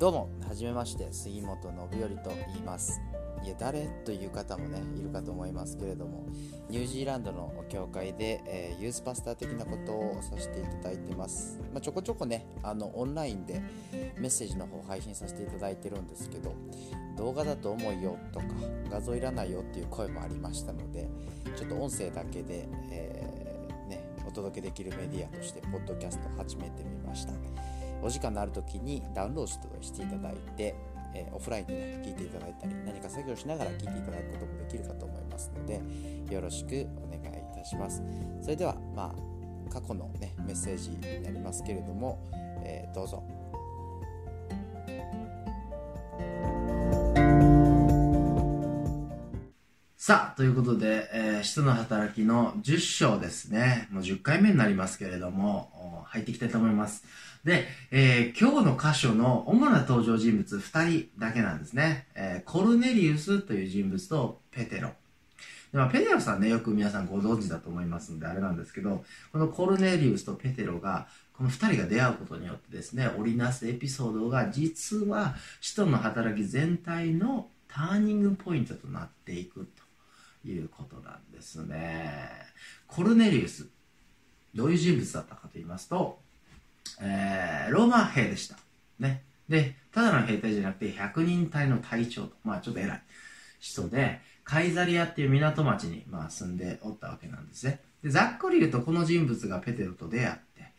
どうもはじめまして杉本信頼と言います。いや誰という方もねいるかと思いますけれどもニュージーランドの教会で、えー、ユースパスター的なことをさせていただいてます、まあ、ちょこちょこねあのオンラインでメッセージの方配信させていただいてるんですけど動画だと重いよとか画像いらないよっていう声もありましたのでちょっと音声だけで、えー、ね、お届けできるメディアとしてポッドキャスト始めてみました。お時間のある時にダウンロードしていただいてえー、オフラインでね、聞いていただいたり、何か作業しながら聞いていただくこともできるかと思いますので、よろしくお願いいたします。それでは、まあ、過去のね、メッセージになりますけれども、えー、どうぞ。さあ、ということで、えー、使徒の働きの10章ですね。もう10回目になりますけれども、入っていきたいと思います。で、えー、今日の箇所の主な登場人物2人だけなんですね。えー、コルネリウスという人物とペテロ。でまあ、ペテロさんね、よく皆さんご存知だと思いますので、あれなんですけど、このコルネリウスとペテロが、この2人が出会うことによってですね、織りなすエピソードが、実は、使徒の働き全体のターニングポイントとなっていくということなんですね。コルネリウス、どういう人物だったかと言いますと、えー、ローマ兵でした。ね。で、ただの兵隊じゃなくて、100人隊の隊長と、まあちょっと偉い人で、カイザリアっていう港町に、まあ、住んでおったわけなんですね。で、ざっくり言うと、この人物がペテロと出会って、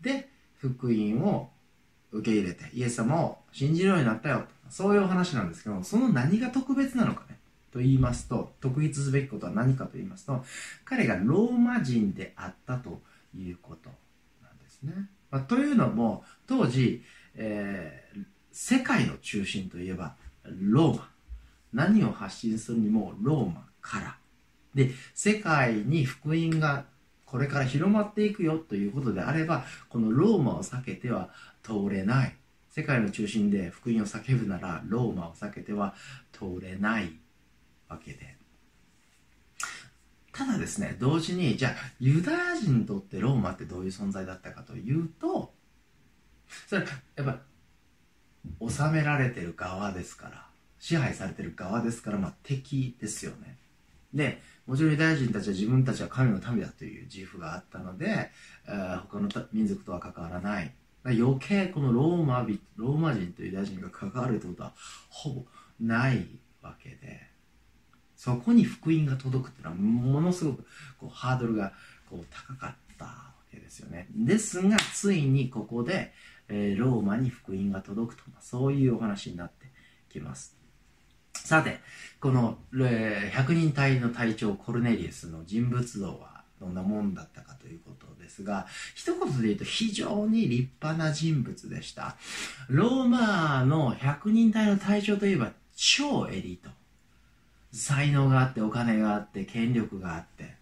で、福音を受け入れて、イエス様を信じるようになったよ。そういうお話なんですけど、その何が特別なのかね。と言いますと、特筆すべきことは何かと言いますと、彼がローマ人であったということなんですね。まあ、というのも、当時、えー、世界の中心といえば、ローマ。何を発信するにも、ローマから。で、世界に福音がこれから広まっていくよということであれば、このローマを避けては通れない。世界の中心で福音を叫ぶなら、ローマを避けては通れないわけで。ただですね、同時に、じゃあ、ユダヤ人にとってローマってどういう存在だったかというと、それやっぱ、治められてる側ですから、支配されてる側ですから、まあ敵ですよね。で、もちろんユダヤ人たちは自分たちは神の民だという自負があったので、他の民族とは関わらない。余計このローマローマ人とユダヤ人が関わるということはほぼないわけで、そこに福音が届くっていうのはものすごくこうハードルがこう高かったわけですよね。ですが、ついにここで、えー、ローマに福音が届くと、そういうお話になってきます。さて、この、えー、100人隊の隊長コルネリウスの人物像はどんなもんだったかということですが、一言で言うと非常に立派な人物でした。ローマの100人隊の隊長といえば超エリート。才能があってお金があって権力があって。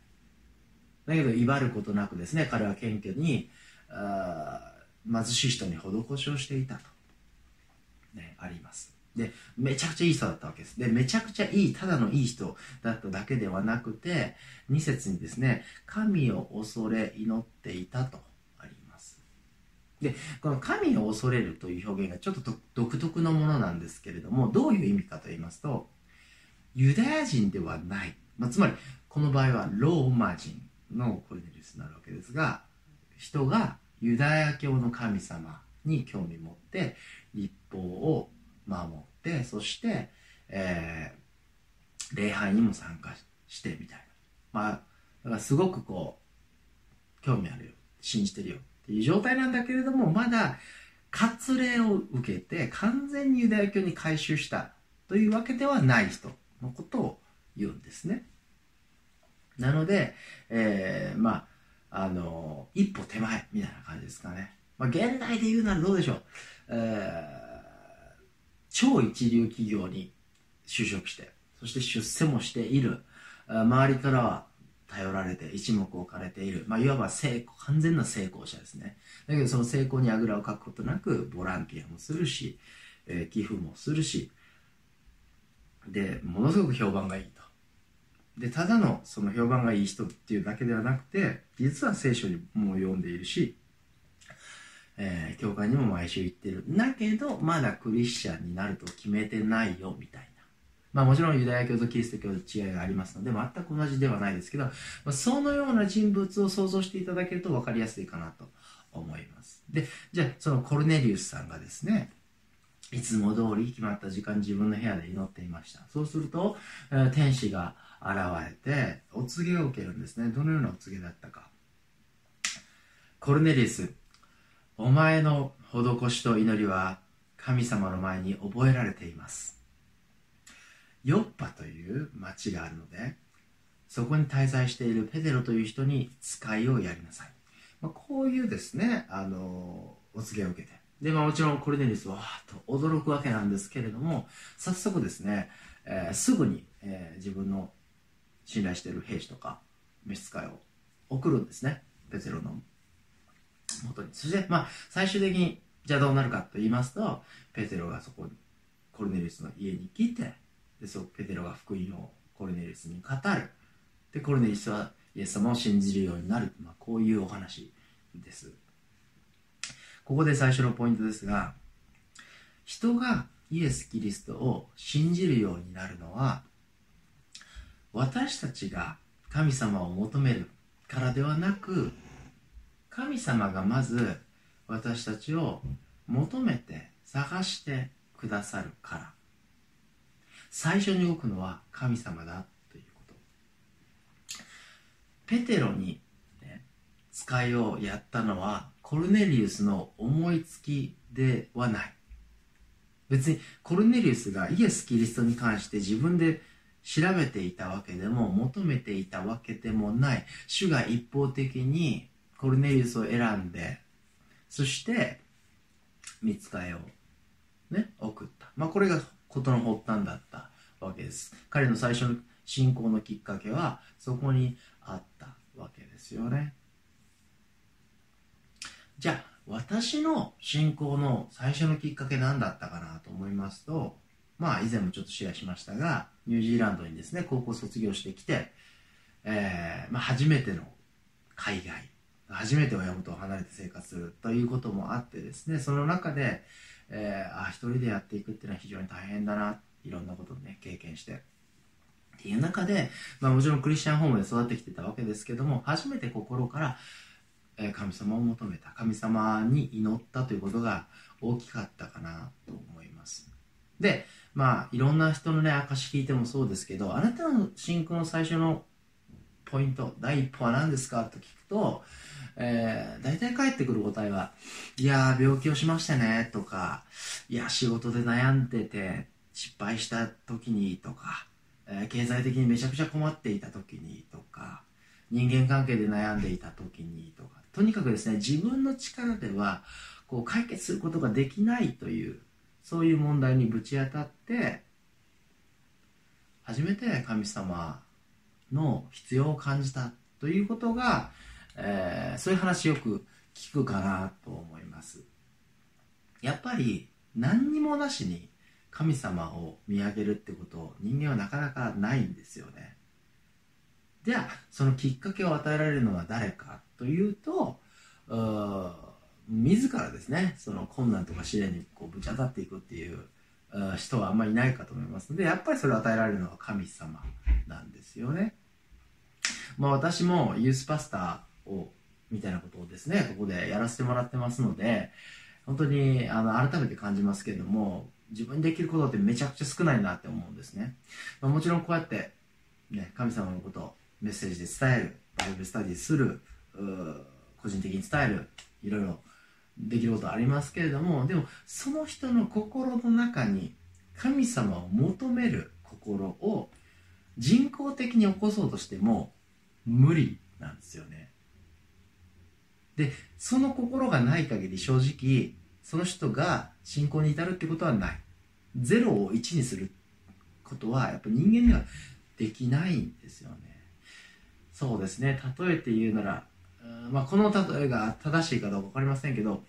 だけど威張ることなくですね彼は謙虚にあ貧しい人に施しをしていたと、ね、あります。でめちゃくちゃいい人だったわけです。でめちゃくちゃいいただのいい人だっただけではなくて2節にですね神を恐れ祈っていたと。あります。でこの神を恐れるという表現がちょっと独特のものなんですけれどもどういう意味かと言いますとユダヤ人ではない、まあ、つまりこの場合はローマ人のコルネリウスになるわけですが人がユダヤ教の神様に興味持って立法を守ってそして、えー、礼拝にも参加してみたいな。まあだからすごくこう興味あるよ。信じてるよ。っていう状態なんだけれどもまだ割礼を受けて完全にユダヤ教に改宗したというわけではない人。のことを言うんですね。なので、えー、まあ、あの、一歩手前みたいな感じですかね。まあ、現代で言うならどうでしょう。えー、超一流企業に就職して、そして出世もしている。周りからは頼られて一目置かれている。まあ、いわば成功、完全な成功者ですね。だけどその成功にあぐらをかくことなく、ボランティアもするし、えー、寄付もするし、でものすごく評判がいいとでただのその評判がいい人っていうだけではなくて実は聖書にも読んでいるしえー、教会にも毎週行ってる。だけど、まだクリスチャンになると決めてないよ、みたいな。まあもちろんユダヤ教とキリスト教の違いがありますので、全く同じではないですけど、まあ、そのような人物を想像していただけると分かりやすいかなと思います。で、じゃあそのコルネリウスさんがですね、いつも通り決まった時間自分の部屋で祈っていました。そうすると、え、天使が現れて、お告げを受けるんですね。どのようなお告げだったか。コルネリウス、お前の施しと祈りは神様の前に覚えられています。ヨッパという町があるので、そこに滞在しているペテロという人に使いをやりなさい。まあ、こういうですね、あの、お告げを受けて。で、まあもちろんコルネリスはと驚くわけなんですけれども、早速ですね、えー、すぐに、えー、自分の信頼している兵士とか召使いを送るんですね。ペテロの元に。そして、まあ、最終的に、じゃあどうなるかと言いますと、ペテロがそこに、コルネリスの家に来て、で、そう、ペテロが福音をコルネリスに語る。で、コルネリスはイエス様を信じるようになる。まあ、こういうお話です。ここで最初のポイントですが、人がイエス・キリストを信じるようになるのは、私たちが神様を求めるからではなく、神様がまず私たちを求めて探してくださるから。最初に動くのは神様だということ。ペテロに、ね、使いをやったのはコルネリウスの思いつきではない。別にコルネリウスがイエス・キリストに関して自分で調べていたわけでも求めていたわけでもない。主が一方的にコルネリウスを選んでそして見つかえをね送った。まあこれが事の発端だったわけです。彼の最初の信仰のきっかけはそこにあったわけですよね。じゃあ私の信仰の最初のきっかけ何だったかなと思いますとまあ以前もちょっとシェアしましたがニュージーランドにですね高校卒業してきて、えーまあ、初めての海外初めて親元を離れて生活するということもあってですねその中で、えー、あ一人でやっていくっていうのは非常に大変だないろんなことをね経験して。っていう中で、まあ、もちろんクリスチャンホームで育ってきてたわけですけども初めて心から、神様を求めた神様に祈ったということが大きかったかなと思います。でまあいろんな人のね証聞いてもそうですけどあなたの信仰の最初のポイント第一歩は何ですかと聞くとえー、大体返ってくる答えは、いやー、病気をしましたね、とか、いや、仕事で悩んでて、失敗した時に、とか、えー、経済的にめちゃくちゃ困っていた時に、とか、人間関係で悩んでいた時に、と、とにかくですね、自分の力では、こう、解決することができないという、そういう問題にぶち当たって、初めて神様の必要を感じたということが、えー、そういう話よく聞くかなと思います。やっぱり何にもなしに神様を見上げるってことを人間はなかなかないんですよね。じゃあそのきっかけを与えられるのは誰かというと自らですねその困難とか試練にこうぶち当たっていくっていう人はあんまりいないかと思いますのでやっぱりそれを与えられるのは神様なんですよね。まあ私もユースパスタをみたいなことをですねここでやらせてもらってますので本当にあの改めて感じますけれども自分にできることってめちゃくちゃ少ないなって思うんですね、まあ、もちろんこうやって、ね、神様のことをメッセージで伝えるバイブスタディする個人的に伝えるいろいろできることありますけれどもでもその人の心の中に神様を求める心を人工的に起こそうとしても無理なんですよね。でその心がない限り正直その人が信仰に至るってことはない。0を1にすることはやっぱ人間にはできないんですよね。そうですね。例えて言うなら、まあ、この例えが正しいかどうか分かりませんけど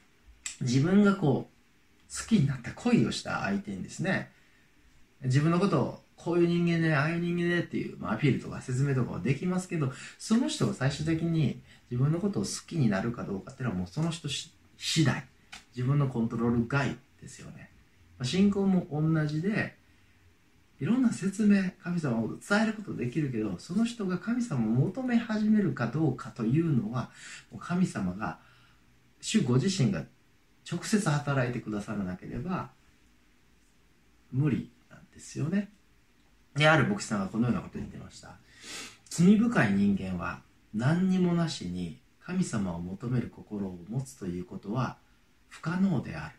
自分がこう好きになった恋をした相手にですね自分のことをこういう人間で、ああいう人間でっていう、まあ、アピールとか説明とかはできますけど、その人が最終的に自分のことを好きになるかどうかっていうのはもうその人次第。自分のコントロール外ですよね。信仰も同じでいろんな説明神様を伝えることできるけどその人が神様を求め始めるかどうかというのは神様が主ご自身が直接働いてくださらなければ無理なんですよね。である牧師さんがこのようなことを言ってました。罪深い人間は何にもなしに神様を求める心を持つということは不可能である。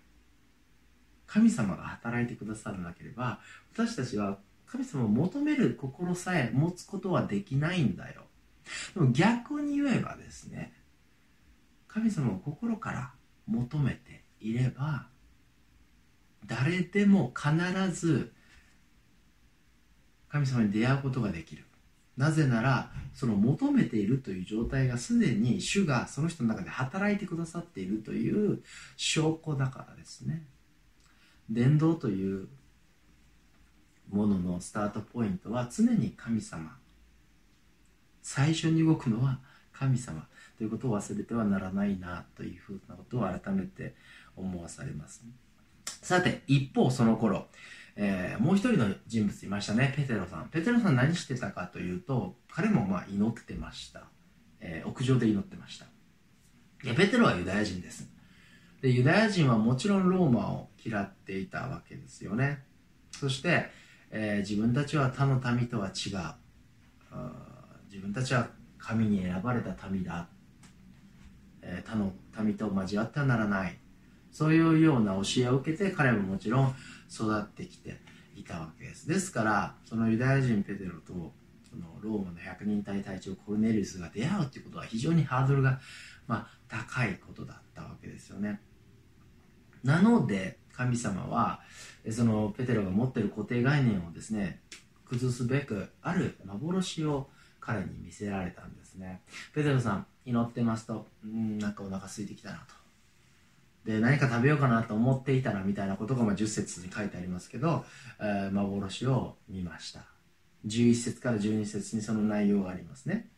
神様が働いてくださらなければ私たちは神様を求める心さえ持つことはできないんだよ。でも逆に言えばですね神様を心から求めていれば誰でも必ず神様に出会うことができる。なぜならその求めているという状態がすでに主がその人の中で働いてくださっているという証拠だからですね。伝道というもののスタートポイントは常に神様。最初に動くのは神様。ということを忘れてはならないなというふうなことを改めて思わされます、さて一方その頃えー、もう一人の人物いましたね。ペテロさん。ペテロさん何してたかというと彼もまあ祈ってました、えー、屋上で祈ってました。ペテロはユダヤ人です。でユダヤ人はもちろんローマを嫌っていたわけですよね。そして、えー、自分たちは他の民とは違う。自分たちは神に選ばれた民だ、え他の民と交わってはならない。そういうような教えを受けて彼ももちろん育ってきていたわけです。ですからそのユダヤ人ペテロとそのローマの百人隊隊長コルネリウスが出会うということは非常にハードルが、まあ、高いことだったわけですよね。なので神様はそのペテロが持っている固定概念をですね崩すべくある幻を彼に見せられたんですね。ペテロさん祈ってますとうんなんかお腹空いてきたなと。で何か食べようかなと思っていたらみたいなことがまあ10節に書いてありますけど、えー、幻を見ました。11節から12節にその内容がありますね。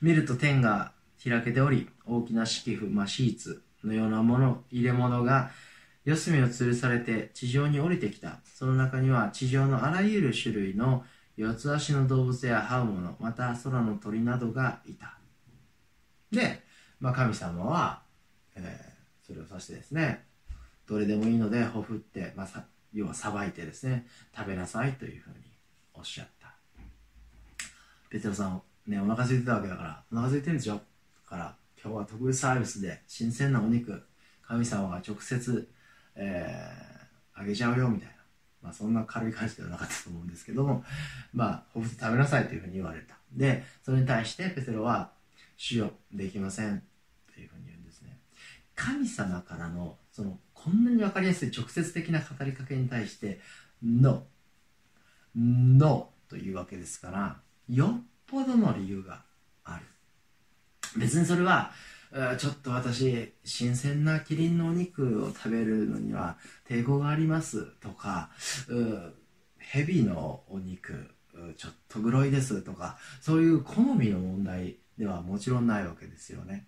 見ると天が開けており大きな敷布、まあ、シーツ。のようなもの入れ物が四隅を吊るされて地上に降りてきた。その中には地上のあらゆる種類の四つ足の動物や這うものまた空の鳥などがいた。で、まあ、神様は、えーそれを指してですねどれでもいいのでほふって、まあ、要はさばいてですね食べなさいというふうにおっしゃった。ペテロさんねお腹空いてたわけだからお腹空いてるんですよだから今日は特別サービスで新鮮なお肉神様が直接、えー、あげちゃうよみたいな。まあそんな軽い感じではなかったと思うんですけどもまあほふ食べなさいというふうに言われた。でそれに対してペテロは主よできませんというふうに言うんですね。神様からのそのこんなに分かりやすい直接的な語りかけに対して「No」「No」というわけですからよっぽどの理由が別にそれはちょっと私新鮮なキリンのお肉を食べるのには抵抗があります。とか蛇のお肉ちょっとグロいです。とかそういう好みの問題ではもちろんないわけですよね。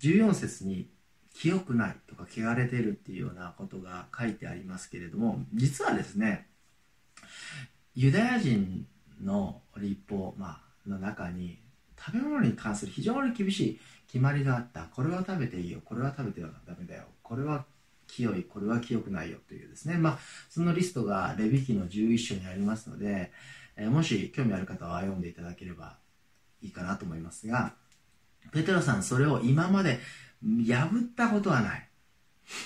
14節に清くない。とか汚れてるっていうようなことが書いてありますけれども実はですねユダヤ人の立法、まあの中に食べ物に関する非常に厳しい決まりがあった。これは食べていいよ。これは食べてはダメだよ。これは清い。これは清くないよ。というですね。まあそのリストがレビキの11章にありますので、えー、もし興味ある方は読んでいただければいいかなと思いますがペテロさんそれを今まで破ったことはない。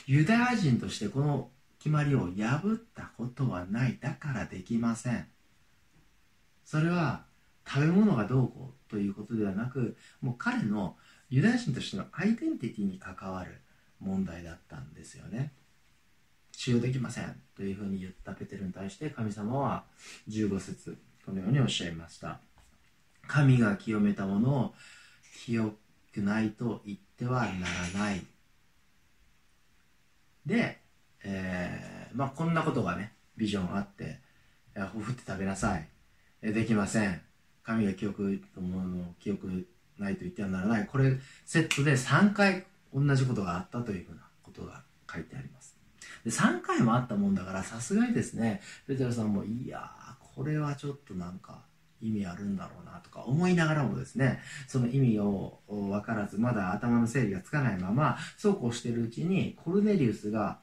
ユダヤ人としてこの決まりを破ったことはない。だからできません。それは食べ物がどうこうということではなくもう彼のユダヤ人としてのアイデンティティに関わる問題だったんですよね。使用できませんというふうに言ったペテルに対して神様は15節このようにおっしゃいました。神が清めたものを清くないと言ってはならない。で、えー、まあこんなことがねビジョンあってほふって食べなさい。できません。神が記憶の記憶ないと言ってはならない。これセットで3回同じことがあったというふうなことが書いてあります。で3回もあったもんだからさすがにですねペテロさんもいやこれはちょっとなんか意味あるんだろうなとか思いながらもですねその意味を分からずまだ頭の整理がつかないままそうこうしてるうちにコルネリウスが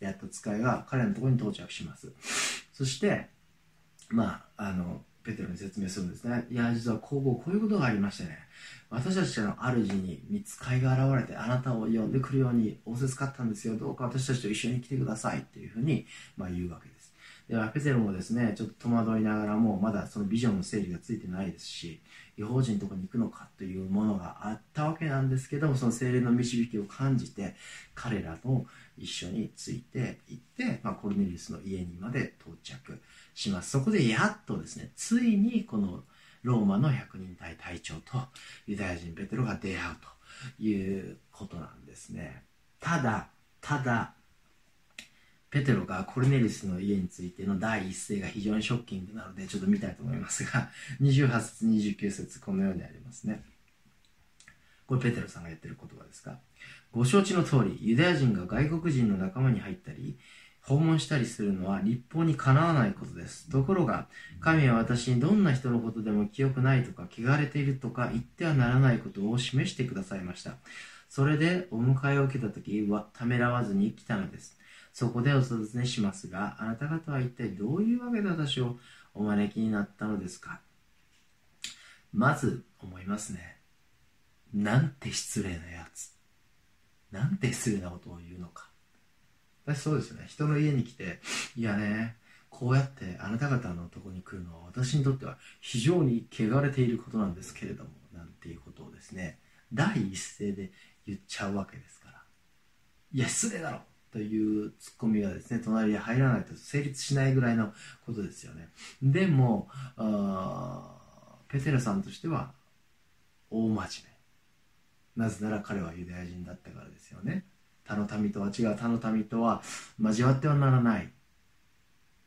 やった使いが彼のところに到着します。そしてまああのペテロに説明するんですね。いや実はこうこういうことがありましてね。私たちの主に見つかいが現れてあなたを呼んでくるように仰せつかったんですよ。どうか私たちと一緒に来てくださいっていうふうに、まあ、言うわけです。ではペテロもですねちょっと戸惑いながらもまだそのビジョンの整理がついてないですし違法人のとこに行くのかというものがあったわけなんですけどもその精霊の導きを感じて彼らと一緒について行って、まあ、コルネリウスの家にまで到着。します。そこでやっとですねついにこのローマの百人隊隊長とユダヤ人ペテロが出会うということなんですね。ただただペテロがコルネリスの家についての第一声が非常にショッキングなのでちょっと見たいと思いますが28節29節このようにありますね。これペテロさんが言ってる言葉ですか？ご承知の通りユダヤ人が外国人の仲間に入ったり訪問したりするのは立法にかなわないことです。ところが、神は私にどんな人のことでも清くないとか、汚れているとか言ってはならないことを示してくださいました。それでお迎えを受けた時はためらわずに来たのです。そこでお尋ねしますが、あなた方は一体どういうわけで私をお招きになったのですか？まず思いますね。なんて失礼なやつ。なんて失礼なことを言うのか。私そうですね。人の家に来ていやねこうやってあなた方のとこに来るのは私にとっては非常に汚れていることなんですけれどもなんていうことをですね第一声で言っちゃうわけですから。いや失礼だろ！というツッコミがですね隣に入らないと成立しないぐらいのことですよね。でもペテロさんとしては大真面目。なぜなら彼はユダヤ人だったからですよね。他の民とは違う他の民とは交わってはならない。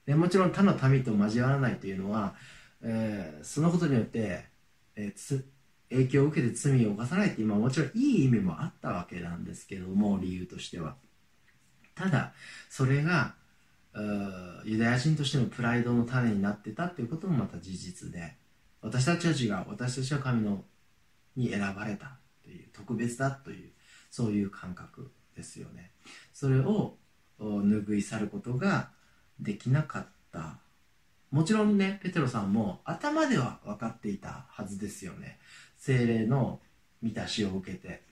でもちろん他の民と交わらないというのは、えー、そのことによって、えー、影響を受けて罪を犯さないって今もちろんいい意味もあったわけなんですけども理由としては。ただそれがユダヤ人としてのプライドの種になってたっていうこともまた事実で私たちは違う私たちは神のに選ばれたという特別だというそういう感覚。ですよね。それを拭い去ることができなかった。もちろんねペテロさんも頭では分かっていたはずですよね。精霊の満たしを受けて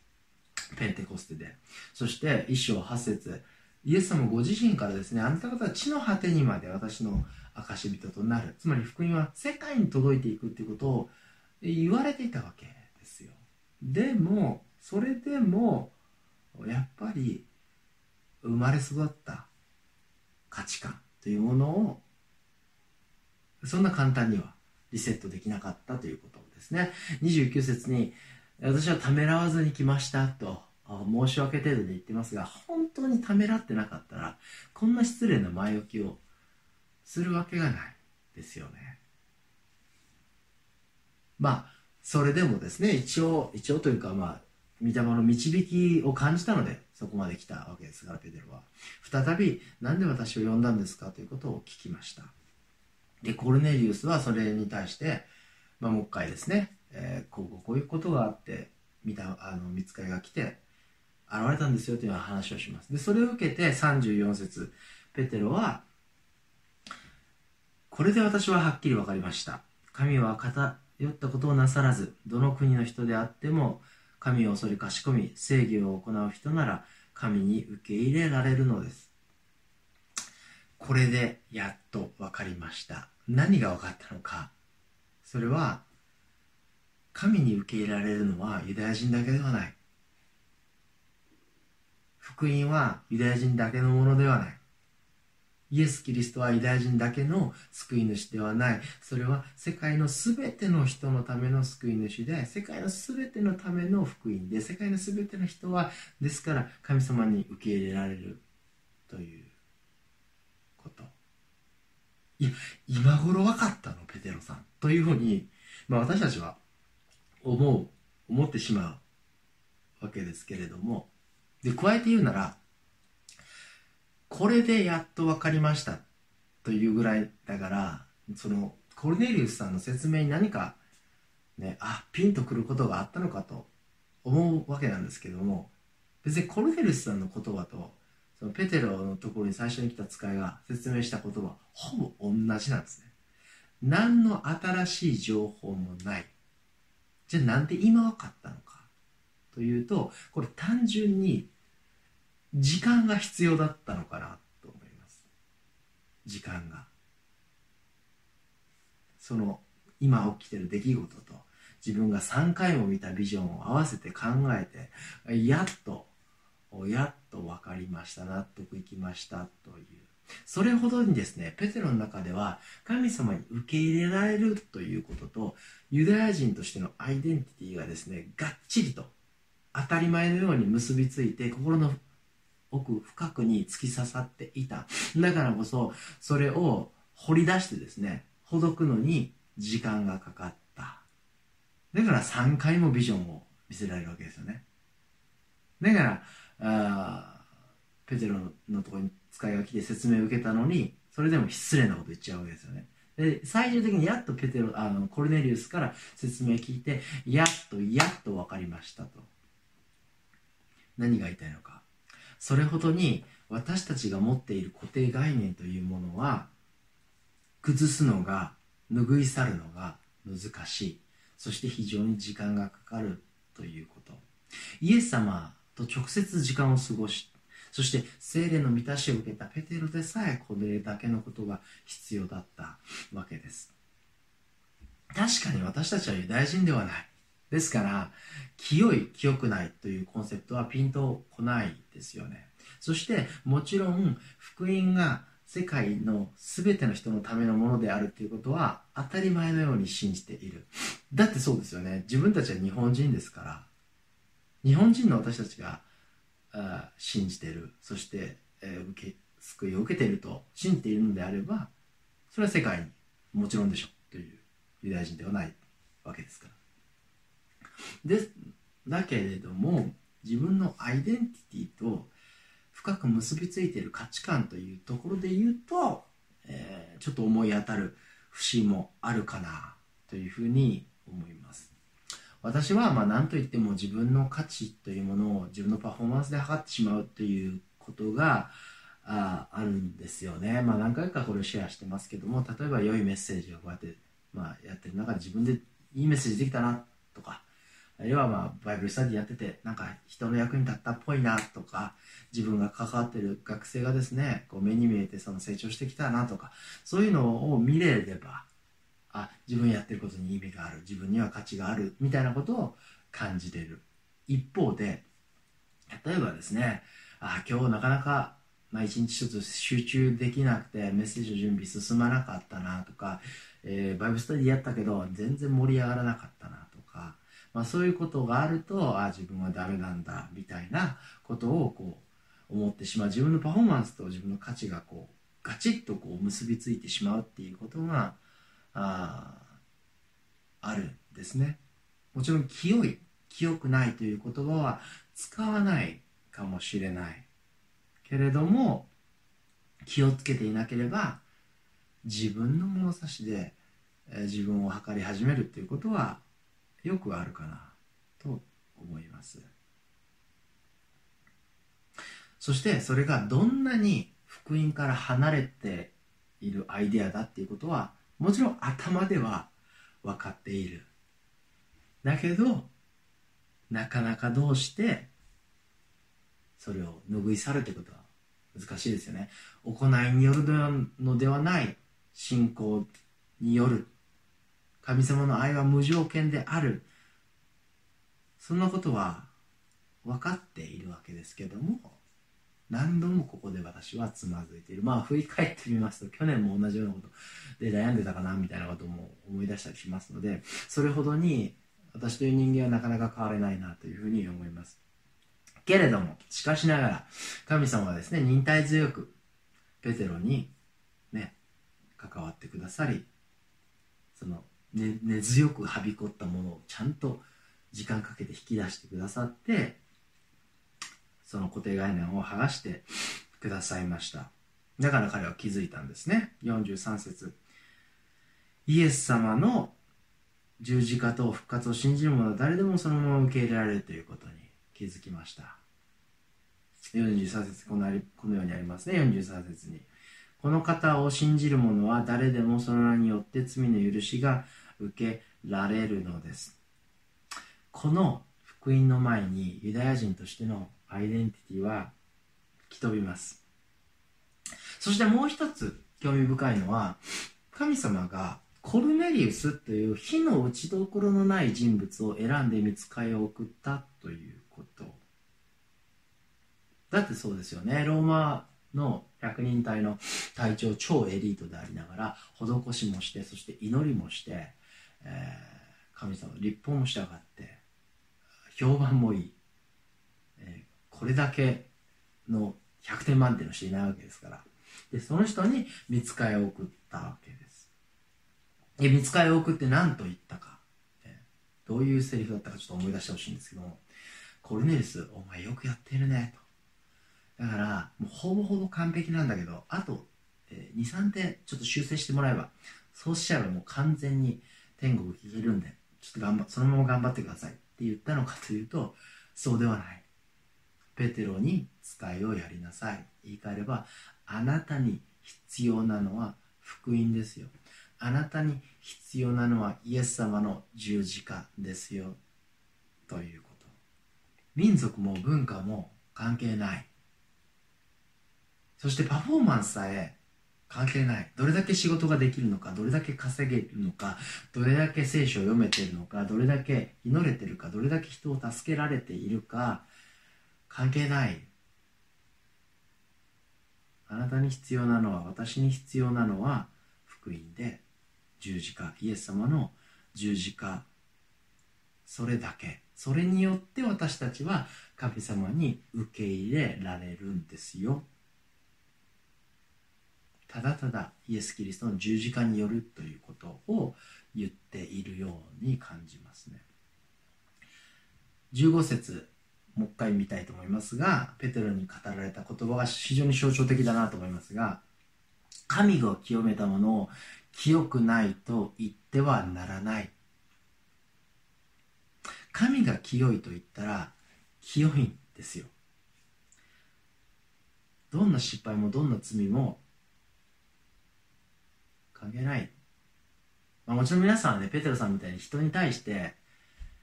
ペンテコステで。そして一章八節。イエス様ご自身からですねあなた方は地の果てにまで私の証人となる。つまり福音は世界に届いていくっていうことを言われていたわけですよ。でもそれでもやっぱり生まれ育った価値観というものをそんな簡単にはリセットできなかったということですね。29節に私はためらわずに来ましたと申し訳程度で言ってますが本当にためらってなかったらこんな失礼な前置きをするわけがないですよね。まあそれでもですね一応一応というかまあ御霊の導きを感じたのでそこまで来たわけですからペテロは。再び何で私を呼んだんですかということを聞きました。でコルネリウスはそれに対して、まあ、もう一回ですね、えー、こうこういうことがあって見たあの見つかりが来て現れたんですよという話をします。でそれを受けて34節ペテロはこれで私ははっきり分かりました。神は偏ったことをなさらずどの国の人であっても神を恐れかしこみ正義を行う人なら神に受け入れられるのです。これでやっと分かりました。何が分かったのか。それは神に受け入れられるのはユダヤ人だけではない。福音はユダヤ人だけのものではない。イエス・キリストはユダヤ人だけの救い主ではない。それは世界のすべての人のための救い主で、世界のすべてのための福音で、世界のすべての人は、ですから神様に受け入れられるということ。いや、今頃分かったの、ペテロさん。というふうに、まあ私たちは思う、思ってしまうわけですけれども、で、加えて言うなら、これでやっと分かりましたというぐらいだからそのコルネリウスさんの説明に何かねあピンとくることがあったのかと思うわけなんですけども別にコルネリウスさんの言葉とそのペテロのところに最初に来た使いが説明した言葉ほぼ同じなんですね。何の新しい情報もない。じゃあなんで今分かったのかというとこれ単純に時間が必要だったのかなと思います。時間が。その今起きてる出来事と自分が3回も見たビジョンを合わせて考えてやっとやっと分かりました納得いきましたという。それほどにですねペテロの中では神様に受け入れられるということとユダヤ人としてのアイデンティティがですねがっちりと当たり前のように結びついて心の奥深くに突き刺さっていた。だからこそそれを掘り出してですねほどくのに時間がかかった。だから3回もビジョンを見せられるわけですよね。だからあペテロのところに使いが来て説明を受けたのにそれでも失礼なこと言っちゃうわけですよね。で最終的にやっとペテロあのコルネリウスから説明聞いてやっとやっと分かりましたと。何が言いたいのか。それほどに私たちが持っている固定概念というものは崩すのが拭い去るのが難しい。そして非常に時間がかかるということ。イエス様と直接時間を過ごしそして精霊の満たしを受けたペテロでさえこれだけのことが必要だったわけです。確かに私たちはユダヤ人ではない。ですから清い清くないというコンセプトはピンとこないですよね。そしてもちろん福音が世界の全ての人のためのものであるということは当たり前のように信じている。だってそうですよね。自分たちは日本人ですから日本人の私たちが信じている。そして、えー、受け救いを受けていると信じているのであればそれは世界にもちろんでしょう。というユダヤ人ではないわけですから。でだけれども自分のアイデンティティと深く結びついている価値観というところで言うと、えー、ちょっと思い当たる節もあるかなというふうに思います私はまあ何といっても自分の価値というものを自分のパフォーマンスで測ってしまうということがああるんですよね。まあ何回かこれをシェアしてますけども例えば良いメッセージをこうやって、まあ、やってる中で自分でいいメッセージできたなとかあるいはまあバイブルスタディやっててなんか人の役に立ったっぽいなとか自分が関わってる学生がですねこう目に見えてその成長してきたなとかそういうのを見れればあ自分やってることに意味がある自分には価値があるみたいなことを感じれる。一方で例えばですねあ今日なかなか、まあ、一日一つ集中できなくてメッセージの準備進まなかったなとか、えー、バイブスタディやったけど全然盛り上がらなかったな、まあ、そういうことがあるとあ自分はダメなんだみたいなことをこう思ってしまう。自分のパフォーマンスと自分の価値がこうガチッとこう結びついてしまうっていうことがああるんですね。もちろん清い清くないという言葉は使わないかもしれない。けれども気をつけていなければ自分の物差しで自分を測り始めるっていうことはよくあるかなと思います。そしてそれがどんなに福音から離れているアイデアだっていうことはもちろん頭では分かっている。だけどなかなかどうしてそれを拭い去るということは難しいですよね。行いによるのではない信仰による神様の愛は無条件である。そんなことは分かっているわけですけども何度もここで私はつまずいている。まあ振り返ってみますと去年も同じようなことで悩んでたかなみたいなことも思い出したりしますのでそれほどに私という人間はなかなか変われないなというふうに思います。けれどもしかしながら神様はですね忍耐強くペテロにね関わってくださりその根、強くはびこったものをちゃんと時間かけて引き出してくださってその固定概念を剥がしてくださいました。だから彼は気づいたんですね。43節。イエス様の十字架と復活を信じる者は誰でもそのまま受け入れられるということに気づきました。43節このこのようにありますね。43節に。この方を信じる者は誰でもその名によって罪の許しが受けられるのです。この福音の前にユダヤ人としてのアイデンティティは吹き飛びます。そしてもう一つ興味深いのは神様がコルネリウスという火の打ちどころのない人物を選んで見つかりを送ったということ。だってそうですよね。ローマの百人隊の隊長超エリートでありながら施しもしてそして祈りもして、えー、神様立法も従って評判もいい、えー、これだけの100点満点の人いないわけですから。でその人に見つかりを送ったわけです。で見つかりを送って何と言ったか、えー、どういうセリフだったかちょっと思い出してほしいんですけども。コルネリスお前よくやってるね。と。だから、もうほぼほぼ完璧なんだけど、あと、えー、2、3点ちょっと修正してもらえば、そうしちゃえばもう完全に天国行けるんで、ちょっと頑張、そのまま頑張ってくださいって言ったのかというと、そうではない。ペテロに使いをやりなさい。言い換えれば、あなたに必要なのは福音ですよ。あなたに必要なのはイエス様の十字架ですよ。ということ。民族も文化も関係ない。そしてパフォーマンスさえ関係ない。どれだけ仕事ができるのか、どれだけ稼げるのか、どれだけ聖書を読めてるのか、どれだけ祈れてるか、どれだけ人を助けられているか、関係ない。あなたに必要なのは、私に必要なのは、福音で十字架、イエス様の十字架、それだけ。それによって私たちは神様に受け入れられるんですよ。ただただイエス・キリストの十字架によるということを言っているように感じますね。15節もう一回見たいと思いますがペテロに語られた言葉が非常に象徴的だなと思いますが神が清めたものを清くないと言ってはならない。神が清いと言ったら清いんですよ。どんな失敗もどんな罪も関係ない。まあ、もちろん皆さんはね、ペテロさんみたいに人に対して、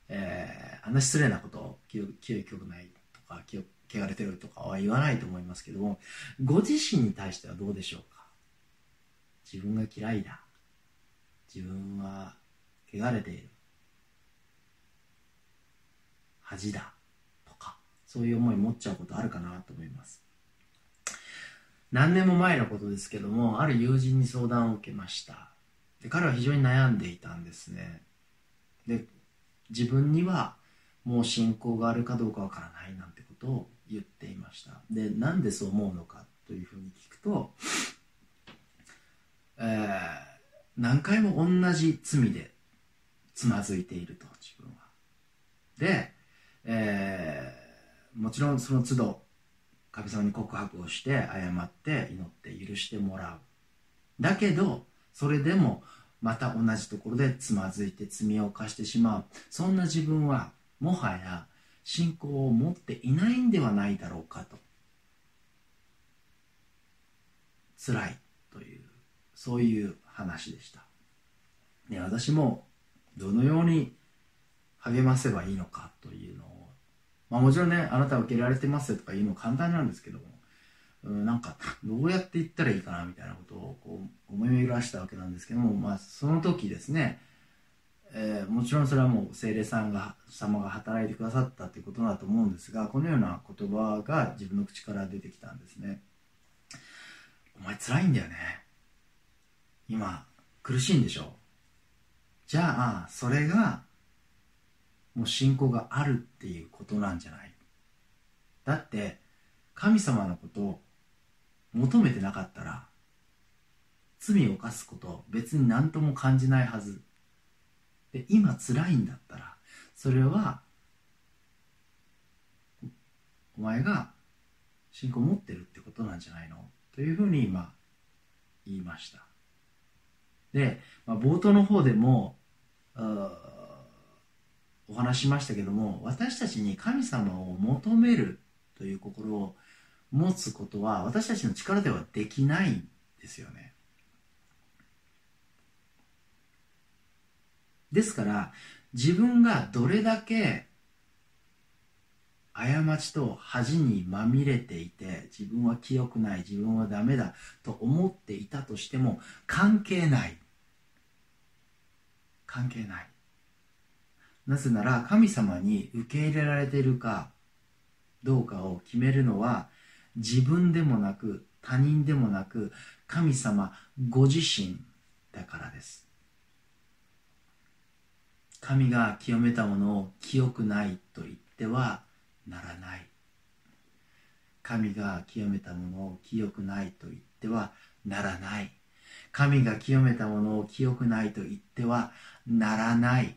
えー、あんな失礼なことを清い記憶ないとか、汚れてるとかは言わないと思いますけども、ご自身に対してはどうでしょうか？自分が嫌いだ。自分は汚れている。恥だ。とか、そういう思い持っちゃうことあるかなと思います。何年も前のことですけどもある友人に相談を受けました。で彼は非常に悩んでいたんですね。で自分にはもう信仰があるかどうかわからないなんてことを言っていました。でなんでそう思うのかというふうに聞くと、えー、何回も同じ罪でつまずいていると自分は。で、えー、もちろんその都度神様に告白をして謝って祈って許してもらう。だけどそれでもまた同じところでつまずいて罪を犯してしまう。そんな自分はもはや信仰を持っていないんではないだろうかと。辛いというそういう話でした、ね、私もどのように励ませばいいのかというのをまあ、もちろんねあなたは受けられてますとか言うの簡単なんですけども、うん、なんかどうやって言ったらいいかなみたいなことをこう思い巡らしたわけなんですけども、まあ、その時ですね、えー、もちろんそれはもう精霊さんが様が働いてくださったということだと思うんですがこのような言葉が自分の口から出てきたんですね。お前辛いんだよね。今苦しいんでしょ。じゃあそれがもう信仰があるっていうことなんじゃない？だって神様のことを求めてなかったら罪を犯すこと別に何とも感じないはず。で今辛いんだったらそれはお前が信仰を持ってるってことなんじゃないの？というふうに今言いました。で、まあ、冒頭の方でもお話しましたけども私たちに神様を求めるという心を持つことは私たちの力ではできないんですよね。ですから自分がどれだけ過ちと恥にまみれていて自分は清くない自分はダメだと思っていたとしても関係ない。関係ない。なぜなら神様に受け入れられているかどうかを決めるのは自分でもなく他人でもなく神様ご自身だからです。神が清めたものを清くないと言ってはならない。神が清めたものを清くないと言ってはならない。神が清めたものを清くないと言ってはならない。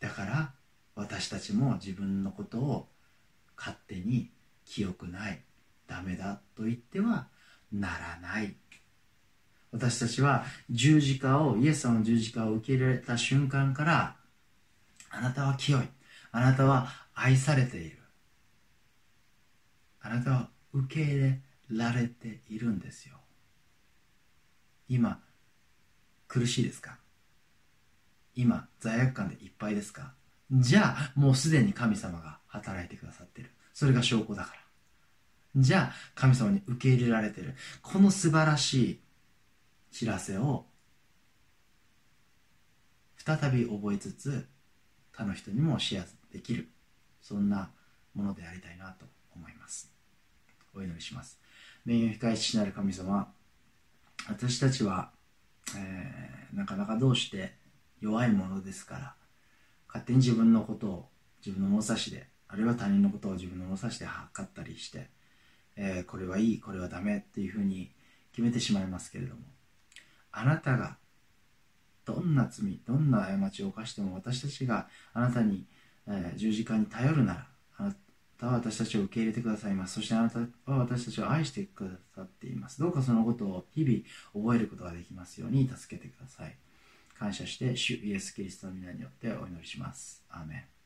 だから私たちも自分のことを勝手に清くないダメだと言ってはならない。私たちは十字架をイエス様の十字架を受け入れた瞬間からあなたは清い。あなたは愛されている。あなたは受け入れられているんですよ。今苦しいですか？今罪悪感でいっぱいですか？じゃあもうすでに神様が働いてくださってる。それが証拠だから。じゃあ神様に受け入れられてる。この素晴らしい知らせを再び覚えつつ他の人にもシェアできる。そんなものでありたいなと思います。お祈りします。名誉控え父なる神様私たちは、えー、なかなかどうして弱いものですから勝手に自分のことを自分の物差しであるいは他人のことを自分の物差しで測ったりして、えー、これはいいこれはダメっていうふうに決めてしまいますけれどもあなたがどんな罪どんな過ちを犯しても私たちがあなたに、えー、十字架に頼るならあなたは私たちを受け入れてくださいます。そしてあなたは私たちを愛してくださっています。どうかそのことを日々覚えることができますように助けてください。感謝して主イエス・キリストの皆によってお祈りします。アーメン